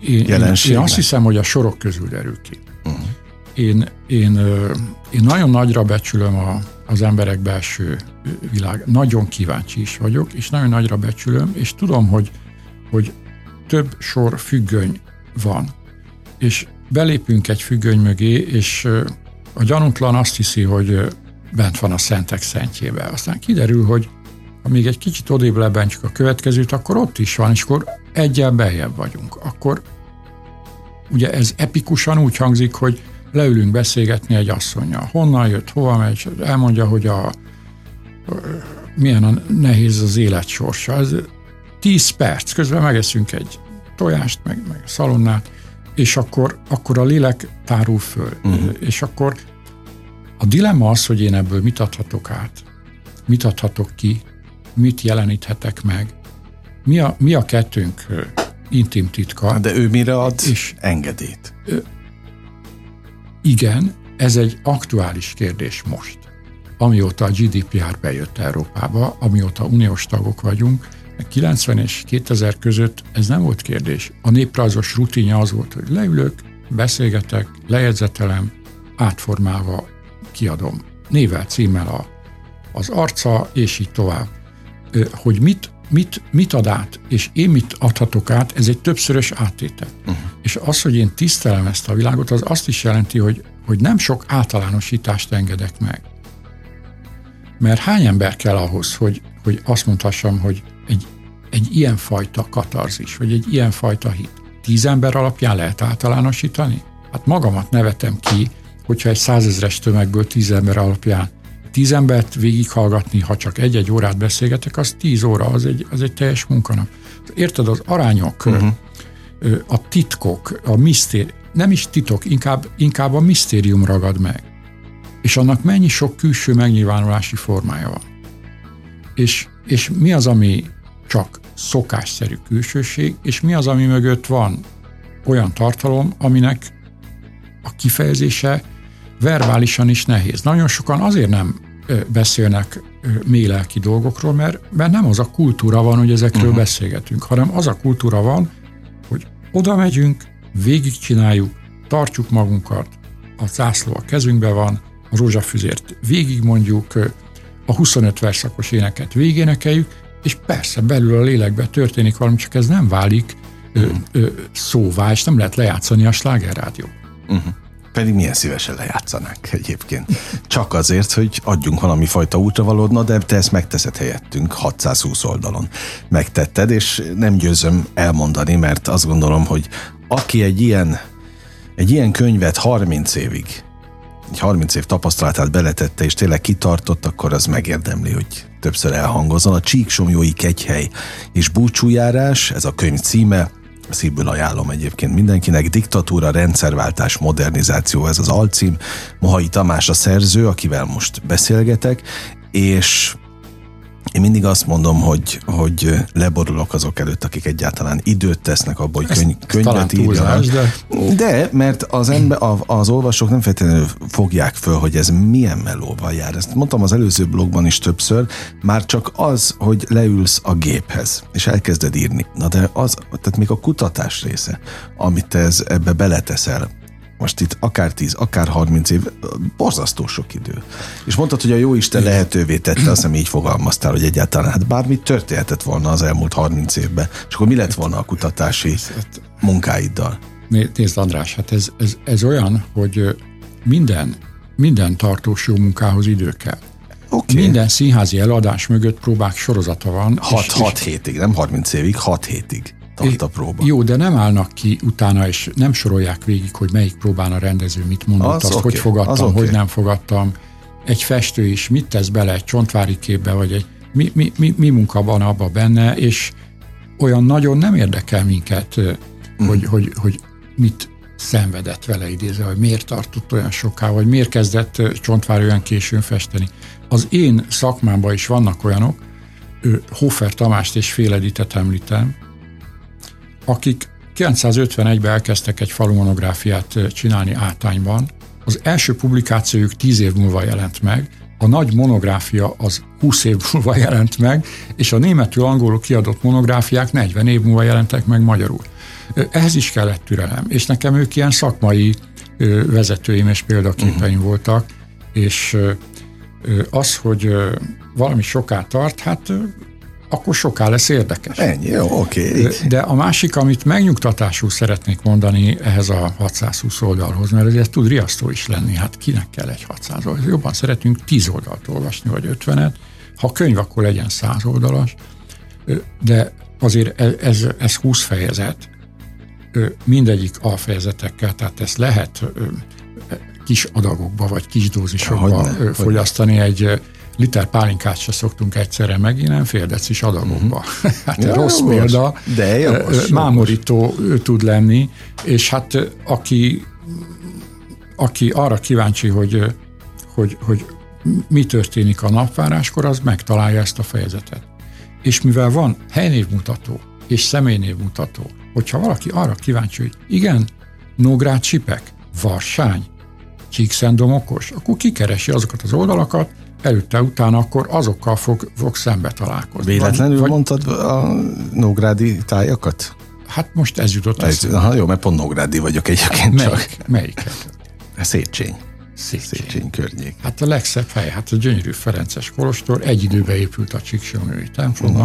jelenségnek? Én, én azt hiszem, hogy a sorok közül derül ki. Uh-huh. Én, én, én nagyon nagyra becsülöm a, az emberek belső világ. Nagyon kíváncsi is vagyok, és nagyon nagyra becsülöm, és tudom, hogy, hogy több sor függöny van és belépünk egy függöny mögé, és a gyanútlan azt hiszi, hogy bent van a szentek szentjébe. Aztán kiderül, hogy ha még egy kicsit odébb lebentjük a következőt, akkor ott is van, és akkor egyel beljebb vagyunk. Akkor ugye ez epikusan úgy hangzik, hogy leülünk beszélgetni egy asszonyjal. Honnan jött, hova megy, elmondja, hogy a, milyen a nehéz az élet sorsa. Ez 10 perc, közben megeszünk egy tojást, meg, meg szalonnát, és akkor, akkor a lélek tárul föl. Uh-huh. És akkor a dilemma az, hogy én ebből mit adhatok át, mit adhatok ki, mit jeleníthetek meg, mi a, mi a kettőnk intim titka. De ő mire ad és engedélyt? Igen, ez egy aktuális kérdés most. Amióta a GDPR bejött Európába, amióta uniós tagok vagyunk, 90 és 2000 között ez nem volt kérdés. A néprajzos rutinja az volt, hogy leülök, beszélgetek, lejegyzetelem, átformálva kiadom. Nével, címmel a, az arca, és így tovább. Hogy mit, mit, mit ad át, és én mit adhatok át, ez egy többszörös áttétel. Uh-huh. És az, hogy én tisztelem ezt a világot, az azt is jelenti, hogy, hogy nem sok általánosítást engedek meg. Mert hány ember kell ahhoz, hogy, hogy azt mondhassam, hogy egy, egy ilyenfajta katarzis, vagy egy ilyenfajta hit. Tíz ember alapján lehet általánosítani? Hát magamat nevetem ki, hogyha egy százezres tömegből tíz ember alapján tíz embert végighallgatni, ha csak egy-egy órát beszélgetek, az tíz óra, az egy, az egy teljes munkanap. Érted, az arányok, uh-huh. a titkok, a misztér, nem is titok, inkább, inkább a misztérium ragad meg. És annak mennyi sok külső megnyilvánulási formája van. És, és mi az, ami csak szokásszerű külsőség, és mi az, ami mögött van olyan tartalom, aminek a kifejezése verbálisan is nehéz. Nagyon sokan azért nem beszélnek mélelki dolgokról, mert, mert nem az a kultúra van, hogy ezekről uh-huh. beszélgetünk, hanem az a kultúra van, hogy oda megyünk, végigcsináljuk, tartjuk magunkat, a zászló a kezünkben van, a rózsafüzért végigmondjuk, a 25 verszakos éneket végénekeljük, és persze belül a lélekben történik valami, csak ez nem válik ö, ö, szóvá, és nem lehet lejátszani a slágerrádió. Uh-huh. Pedig milyen szívesen lejátszanánk egyébként. Csak azért, hogy adjunk valami fajta útravalódna, de te ezt megteszed helyettünk 620 oldalon. Megtetted, és nem győzöm elmondani, mert azt gondolom, hogy aki egy ilyen, egy ilyen könyvet 30 évig egy 30 év tapasztalatát beletette, és tényleg kitartott, akkor az megérdemli, hogy többször elhangozon. A Csíksomjói Kegyhely és búcsújárás, ez a könyv címe, szívből ajánlom egyébként mindenkinek. Diktatúra, rendszerváltás, modernizáció, ez az alcím. Mohai Tamás a szerző, akivel most beszélgetek, és Én mindig azt mondom, hogy, hogy leborulok azok előtt, akik egyáltalán időt tesznek abba, hogy könyv, könyvet írjanak. De... de, mert az, ember, az olvasók nem feltétlenül fogják föl, hogy ez milyen melóval jár. Ezt mondtam az előző blogban is többször, már csak az, hogy leülsz a géphez, és elkezded írni. Na de az, tehát még a kutatás része, amit ez ebbe beleteszel, most itt akár 10, akár 30 év, borzasztó sok idő. És mondtad, hogy a jó Isten lehetővé tette, azt hiszem így fogalmaztál, hogy egyáltalán hát bármit történhetett volna az elmúlt 30 évben, és akkor mi lett volna a kutatási munkáiddal? Nézd András, hát ez, ez, ez olyan, hogy minden, minden tartós jó munkához idő kell. Okay. Minden színházi eladás mögött próbák sorozata van. 6 hétig, nem 30 évig, 6 hétig tart a próba. Jó, de nem állnak ki utána, és nem sorolják végig, hogy melyik próbán a rendező mit mondott, az azt, okay, hogy fogadtam, okay. hogy nem fogadtam. Egy festő is mit tesz bele egy csontvári képbe, vagy egy mi, mi, mi, mi munka van abba benne, és olyan nagyon nem érdekel minket, mm. hogy, hogy, hogy mit szenvedett vele idézve, hogy miért tartott olyan soká, vagy miért kezdett csontvár olyan későn festeni. Az én szakmámban is vannak olyanok, Hofer Tamást és Féleditet említem, akik 951-ben elkezdtek egy falumonográfiát csinálni Átányban. Az első publikációjuk 10 év múlva jelent meg, a nagy monográfia az 20 év múlva jelent meg, és a németül angolul kiadott monográfiák 40 év múlva jelentek meg magyarul. Ehhez is kellett türelem, és nekem ők ilyen szakmai vezetőim és példaképeim uh-huh. voltak, és az, hogy valami soká tart, hát akkor soká lesz érdekes. Ennyi, jó, oké. Okay. De a másik, amit megnyugtatásul szeretnék mondani ehhez a 620 oldalhoz, mert ez tud riasztó is lenni, hát kinek kell egy 600 oldal? Jobban szeretünk 10 oldalt olvasni, vagy 50-et. Ha könyv, akkor legyen 100 oldalas. De azért ez, ez, ez 20 fejezet, mindegyik alfejezetekkel, tehát ezt lehet kis adagokba, vagy kis dózisokba fogyasztani egy liter pálinkát se szoktunk egyszerre megint, nem fél decis adagokba. Mm-hmm. hát ja, rossz jogos, példa, de jogos, mámorító jogos. tud lenni, és hát aki, aki arra kíváncsi, hogy, hogy, hogy mi történik a napváráskor, az megtalálja ezt a fejezetet. És mivel van helynévmutató és személynévmutató, hogyha valaki arra kíváncsi, hogy igen, Nógrád Sipek, Varsány, Csíkszendom-okos, akkor kikeresi azokat az oldalakat, előtte, utána akkor azokkal fog, fog szembe találkozni. Véletlenül vagy, mondtad a nógrádi tájakat? Hát most ez jutott eszembe. Aha, jó, mert pont nógrádi vagyok egyébként Melyik, csak. Melyiket? Széchenyi. Széchenyi. Széchenyi környék. Hát a legszebb hely, hát a gyönyörű Ferences Kolostor, egy időben épült a Csíksomjói templom,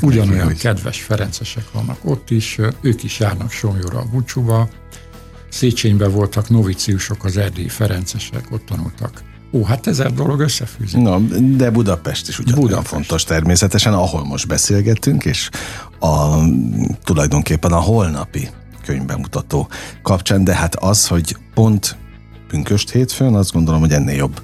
ugyanolyan neki, kedves ferencesek vannak ott is, ők is járnak Somjóra a búcsúba, Széchenyben voltak noviciusok, az erdélyi ferencesek, ott tanultak Ó, hát ezer dolog összefűzik. Na, de Budapest is ugyanolyan Budapest. fontos természetesen, ahol most beszélgetünk, és a, tulajdonképpen a holnapi könyvbemutató kapcsán, de hát az, hogy pont pünköst hétfőn, azt gondolom, hogy ennél jobb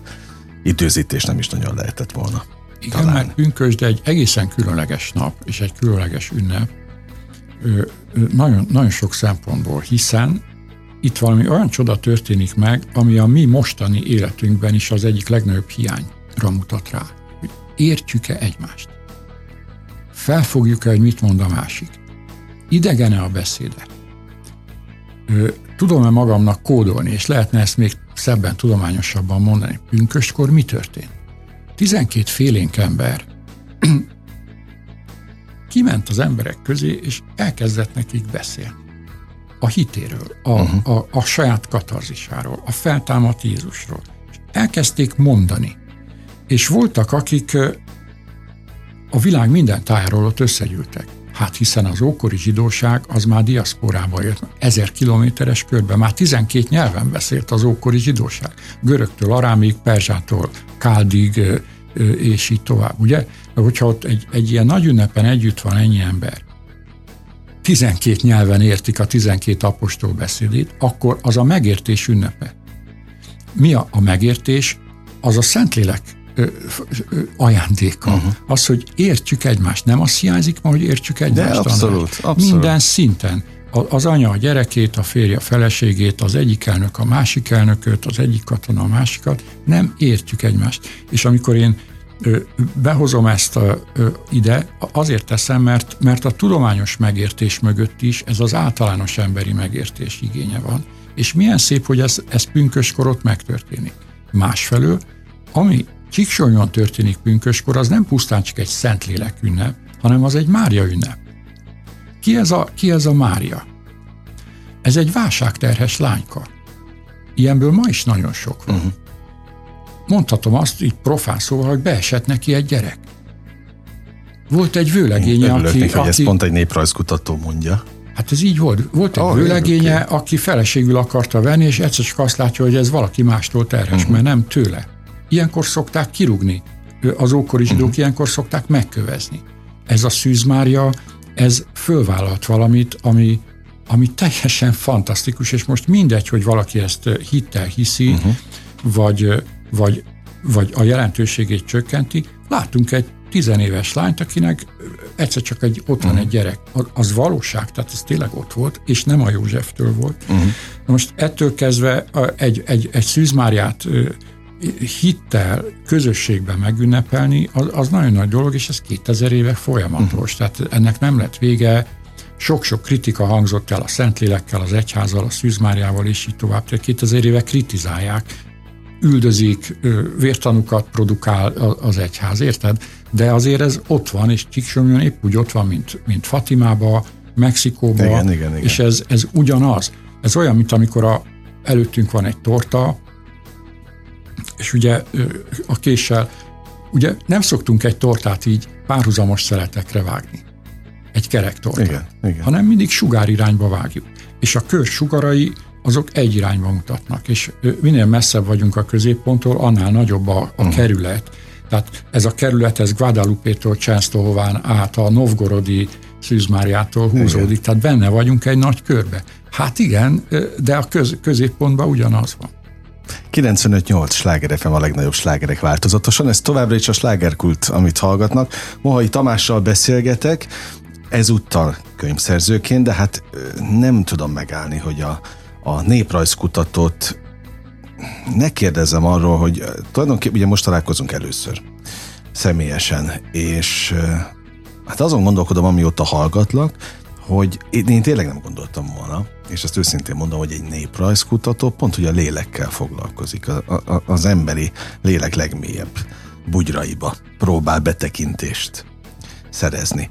időzítés nem is nagyon lehetett volna. Igen, talán. mert pünkösd egy egészen különleges nap, és egy különleges ünnep, nagyon, nagyon sok szempontból, hiszen itt valami olyan csoda történik meg, ami a mi mostani életünkben is az egyik legnagyobb hiányra mutat rá. Hogy értjük-e egymást? Felfogjuk-e, hogy mit mond a másik? Idegene a beszéde? Tudom-e magamnak kódolni, és lehetne ezt még szebben, tudományosabban mondani? Pünköstkor mi történt? 12 félénk ember kiment az emberek közé, és elkezdett nekik beszélni a hitéről, a, uh-huh. a, a saját katarzisáról, a feltámadt Jézusról. Elkezdték mondani. És voltak, akik a világ minden tájáról ott összegyűltek. Hát hiszen az ókori zsidóság az már diaszporába jött, ezer kilométeres körbe, már 12 nyelven beszélt az ókori zsidóság. Görögtől, arámig, perzsától, káldig, és így tovább, ugye? De hogyha ott egy, egy ilyen nagy ünnepen együtt van ennyi ember, 12 nyelven értik a 12 apostol beszédét, akkor az a megértés ünnepe. Mi a, a megértés? Az a Szentlélek ö, ö, ajándéka. Uh-huh. Az, hogy értjük egymást. Nem azt hiányzik ma, hogy értjük egymást. De abszolút, abszolút. Minden szinten. Az anya a gyerekét, a férje a feleségét, az egyik elnök a másik elnököt, az egyik katona a másikat. Nem értjük egymást. És amikor én behozom ezt a, ide, azért teszem, mert, mert a tudományos megértés mögött is ez az általános emberi megértés igénye van. És milyen szép, hogy ez, ez pünköskor ott megtörténik. Másfelől, ami Csíksonyon történik pünköskor, az nem pusztán csak egy Szentlélek ünnep, hanem az egy Mária ünnep. Ki ez a, ki ez a Mária? Ez egy válságterhes lányka. Ilyenből ma is nagyon sok van. Uh-huh. Mondhatom azt így profán szóval, hogy beesett neki egy gyerek. Volt egy vőlegénye, Örülök aki... neki, hogy aki ezt pont egy néprajzkutató mondja. Hát ez így volt. Volt egy oh, vőlegénye, örökké. aki feleségül akarta venni, és egyszer csak azt látja, hogy ez valaki mástól terhes, uh-huh. mert nem tőle. Ilyenkor szokták kirúgni. Az ókori zsidók Mhm. uh-huh. ilyenkor szokták megkövezni. Ez a Szűz Mária, ez fölvállalt valamit, ami, ami teljesen fantasztikus, és most mindegy, hogy valaki ezt hittel hiszi, uh-huh. vagy, vagy, vagy a jelentőségét csökkenti. Látunk egy tizenéves lányt, akinek egyszer csak egy, ott van egy gyerek. Az, valóság, tehát ez tényleg ott volt, és nem a Józseftől volt. Uh-huh. Most ettől kezdve egy, egy, egy szűzmáriát hittel, közösségben megünnepelni, az, az nagyon nagy dolog, és ez 2000 éve folyamatos. Uh-huh. Tehát ennek nem lett vége, sok-sok kritika hangzott el a Szentlélekkel, az Egyházzal, a Szűzmáriával, és így tovább. Tehát 2000 éve kritizálják, üldözik, vértanukat produkál az egyház, érted? De azért ez ott van, és Csíksomjon épp úgy ott van, mint, mint Fatimába, Mexikóba, Igen, igen, igen. és ez, ez ugyanaz. Ez olyan, mint amikor a, előttünk van egy torta, és ugye a késsel, ugye nem szoktunk egy tortát így párhuzamos szeletekre vágni. Egy kerek tortát. Igen, igen. Hanem mindig sugárirányba vágjuk. És a kör sugarai azok egy irányba mutatnak, és minél messzebb vagyunk a középponttól, annál nagyobb a, a Mhm. uh. kerület. Tehát ez a kerület, ez Guadalupe-től Csensztohován át a Novgorodi Szűzmáriától húzódik, igen. tehát benne vagyunk egy nagy körbe. Hát igen, de a köz, középpontban ugyanaz van. 95-8 sláger FM a legnagyobb slágerek változatosan. Ez továbbra is a slágerkult, amit hallgatnak. Mohai Tamással beszélgetek, ezúttal könyvszerzőként, de hát nem tudom megállni, hogy a, a néprajzkutatót ne kérdezzem arról, hogy ö, tulajdonképpen ugye most találkozunk először személyesen, és ö, hát azon gondolkodom, amióta hallgatlak, hogy én, én tényleg nem gondoltam volna, és ezt őszintén mondom, hogy egy néprajzkutató pont, hogy a lélekkel foglalkozik, a, a, az emberi lélek legmélyebb bugyraiba próbál betekintést szerezni.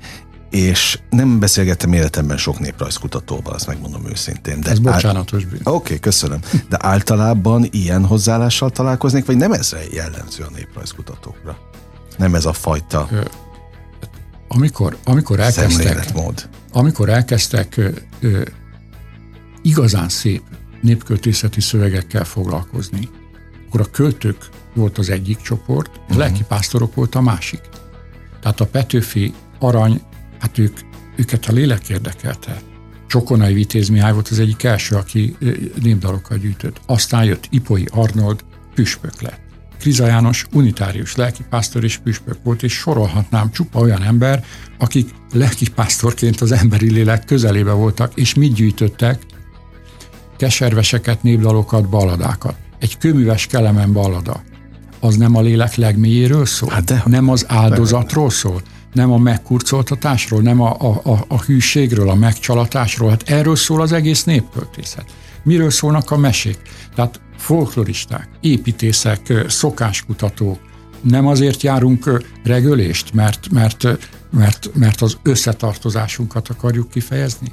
És nem beszélgettem életemben sok néprajzkutatóval, azt megmondom őszintén. De Ez bocsánatos bűn. Oké, okay, köszönöm. De általában ilyen hozzáállással találkoznék, vagy nem ez jellemző a néprajzkutatókra? Nem ez a fajta Amikor, amikor elkezdtek, amikor elkezdtek ö, ö, igazán szép népköltészeti szövegekkel foglalkozni, akkor a költők volt az egyik csoport, a uh-huh. lelkipásztorok volt a másik. Tehát a Petőfi, Arany, hát ők, őket a lélek érdekelte. Csokonai Vitéz Mihály volt az egyik első, aki ö, népdalokat gyűjtött. Aztán jött Ipoi Arnold, püspök lett. Kriza János unitárius lelkipásztor és püspök volt, és sorolhatnám csupa olyan ember, akik lelkipásztorként az emberi lélek közelébe voltak, és mit gyűjtöttek? Keserveseket, népdalokat, balladákat. Egy kőműves kelemen ballada. Az nem a lélek legmélyéről szól? Hát de- nem az áldozatról szól? Nem a megkurcoltatásról, nem a, a, a, a hűségről, a megcsalatásról? Hát erről szól az egész népköltészet. Miről szólnak a mesék? Tehát folkloristák, építészek, szokáskutatók, nem azért járunk regölést, mert, mert, mert, mert az összetartozásunkat akarjuk kifejezni?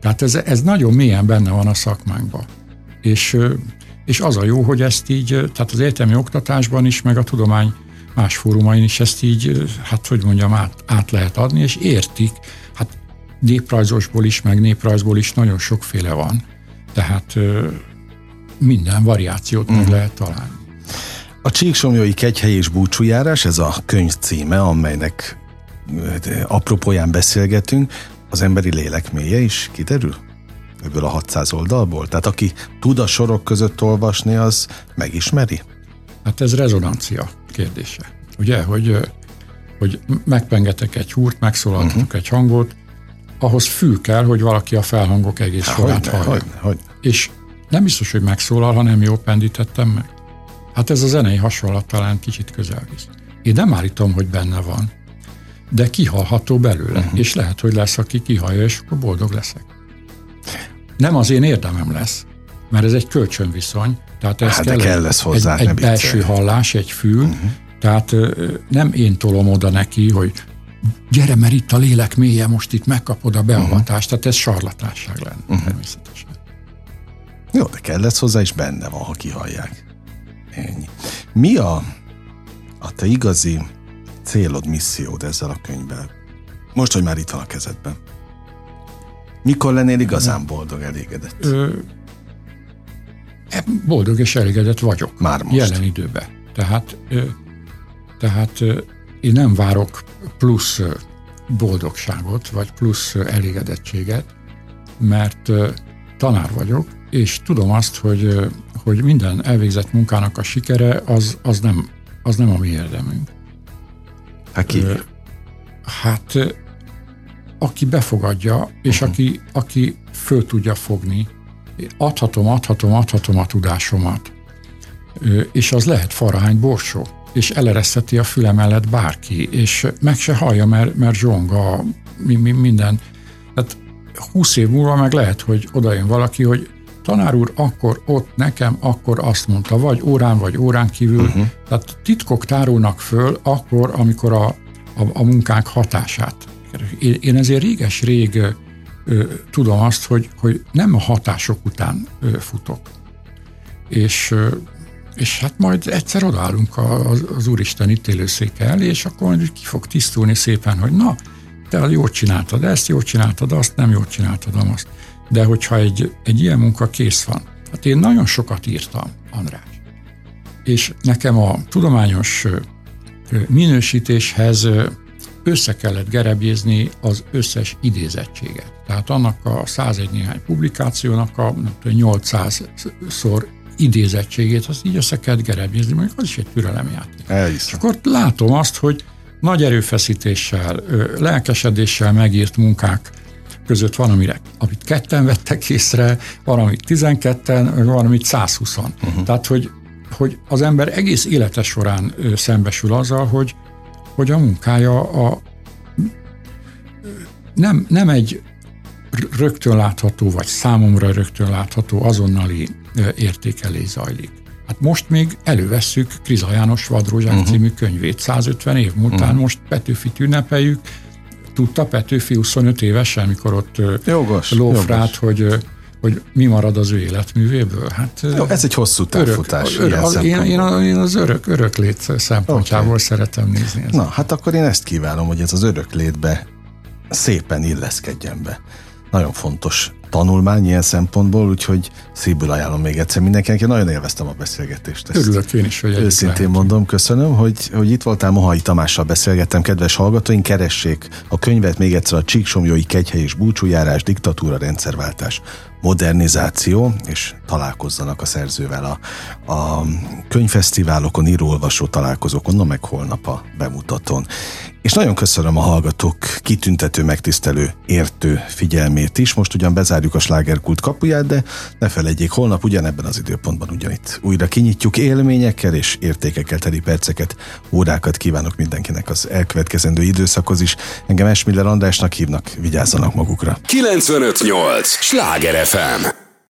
Tehát ez, ez nagyon mélyen benne van a szakmánkban. És, és az a jó, hogy ezt így, tehát az egyetemi oktatásban is, meg a tudomány más fórumain is ezt így, hát hogy mondjam, át, át lehet adni, és értik. Hát néprajzosból is, meg néprajzból is nagyon sokféle van. Tehát minden variációt meg lehet találni. A Csíksomjói Kegyhely és Búcsújárás, ez a könyv címe, amelynek apropóján beszélgetünk, az emberi lélek mélye is kiderül? Ebből a 600 oldalból? Tehát aki tud a sorok között olvasni, az megismeri? Hát ez rezonancia kérdése. Ugye, hogy, hogy megpengetek egy húrt, megszólaltatok uh-huh. egy hangot, ahhoz fül kell, hogy valaki a felhangok egész sorát Hogyne, hallja. hogyne, hogyne. És nem biztos, hogy megszólal, ha nem jól pendítettem meg. Hát ez a zenei hasonlat talán kicsit közel visz. Én nem állítom, hogy benne van, de kihalható belőle, uh-huh. és lehet, hogy lesz, aki kihalja, és akkor boldog leszek. Nem az én érdemem lesz, mert ez egy kölcsönviszony, tehát ez Hát kell, kell lesz hozzá, egy, egy viccelj. belső hallás, egy fül, uh-huh. tehát nem én tolom oda neki, hogy gyere, mert itt a lélek mélye, most itt megkapod a beavatást, uh-huh. tehát ez sarlatásság lenne uh-huh. természetesen. Jó, de kell lesz hozzá, és benne van, ha kihallják. Ennyi. Mi a, a te igazi célod, missziód ezzel a könyvvel? Most, hogy már itt van a kezedben. Mikor lennél igazán boldog, elégedett? Ö, boldog és elégedett vagyok. Már most. Jelen időben. Tehát, tehát én nem várok plusz boldogságot, vagy plusz elégedettséget, mert tanár vagyok, és tudom azt, hogy, hogy minden elvégzett munkának a sikere az, az, nem, az nem a mi érdemünk. Hát ki? Hát aki befogadja, és uh-huh. aki, aki föl tudja fogni, adhatom, adhatom, adhatom a tudásomat, és az lehet farahány borsó, és eleresztheti a füle mellett bárki, és meg se hallja, mert, mert zsonga mi, mi, minden. Tehát 20 év múlva meg lehet, hogy odajön valaki, hogy tanár úr, akkor ott nekem, akkor azt mondta, vagy órán, vagy órán kívül. Uh-huh. Tehát titkok tárulnak föl akkor, amikor a, a, a munkánk hatását. Én, én ezért réges-rég tudom azt, hogy, hogy nem a hatások után futok. És, és hát majd egyszer odállunk az, az Úristen ítélőszéke elé, és akkor majd ki fog tisztulni szépen, hogy na, te jól csináltad ezt, jól csináltad azt, nem jól csináltad azt. De hogyha egy, egy ilyen munka kész van, hát én nagyon sokat írtam, András. És nekem a tudományos minősítéshez össze kellett gerebjézni az összes idézettséget. Tehát annak a 101 néhány publikációnak a nem tudom, 800-szor idézettségét, azt így össze kellett gerebjézni, mondjuk az is egy türelemjáték. És Elhiszem. akkor látom azt, hogy nagy erőfeszítéssel, lelkesedéssel megírt munkák között van, amire, amit ketten vettek észre, van, amit 12-en, van, amit 120-an. Uh-huh. Tehát, hogy, hogy az ember egész élete során szembesül azzal, hogy, hogy a munkája a, nem, nem egy rögtön látható, vagy számomra rögtön látható azonnali értékelés zajlik. Hát most még elővesszük Kriza János Vadrózsák uh-huh. című könyvét. 150 év múltán uh-huh. most Petőfit ünnepeljük. Tudta Petőfi 25 évesen, mikor ott Jogos, lófrát, jogos. hogy, hogy mi marad az ő életművéből. Hát, Jó, ez egy hosszú távfutás. örök, ilyen az, én, én, én az örök, öröklét szempontjából okay. szeretem nézni ezt. Na, hát akkor én ezt kívánom, hogy ez az öröklétbe szépen illeszkedjen be. Nagyon fontos tanulmány ilyen szempontból, úgyhogy szívből ajánlom még egyszer mindenkinek. Én nagyon élveztem a beszélgetést. Ezt Örülök én is, hogy Őszintén lehetünk. mondom, köszönöm, hogy, hogy itt voltál, Mohai Tamással beszélgettem, kedves hallgatóink, keressék a könyvet még egyszer a Csíksomjói Kegyhely és Búcsújárás, Diktatúra, Rendszerváltás, Modernizáció, és találkozzanak a szerzővel a, a könyvfesztiválokon, író-olvasó találkozókon, no meg holnap a bemutatón. És nagyon köszönöm a hallgatók kitüntető, megtisztelő, értő figyelmét is. Most ugyan bezárjuk a slágerkult kapuját, de ne felejtjék, holnap ugyanebben az időpontban ugyanitt újra kinyitjuk élményekkel és értékekkel teli perceket, órákat kívánok mindenkinek az elkövetkezendő időszakhoz is. Engem Esmiller Andrásnak hívnak, vigyázzanak magukra. 958! Sláger FM!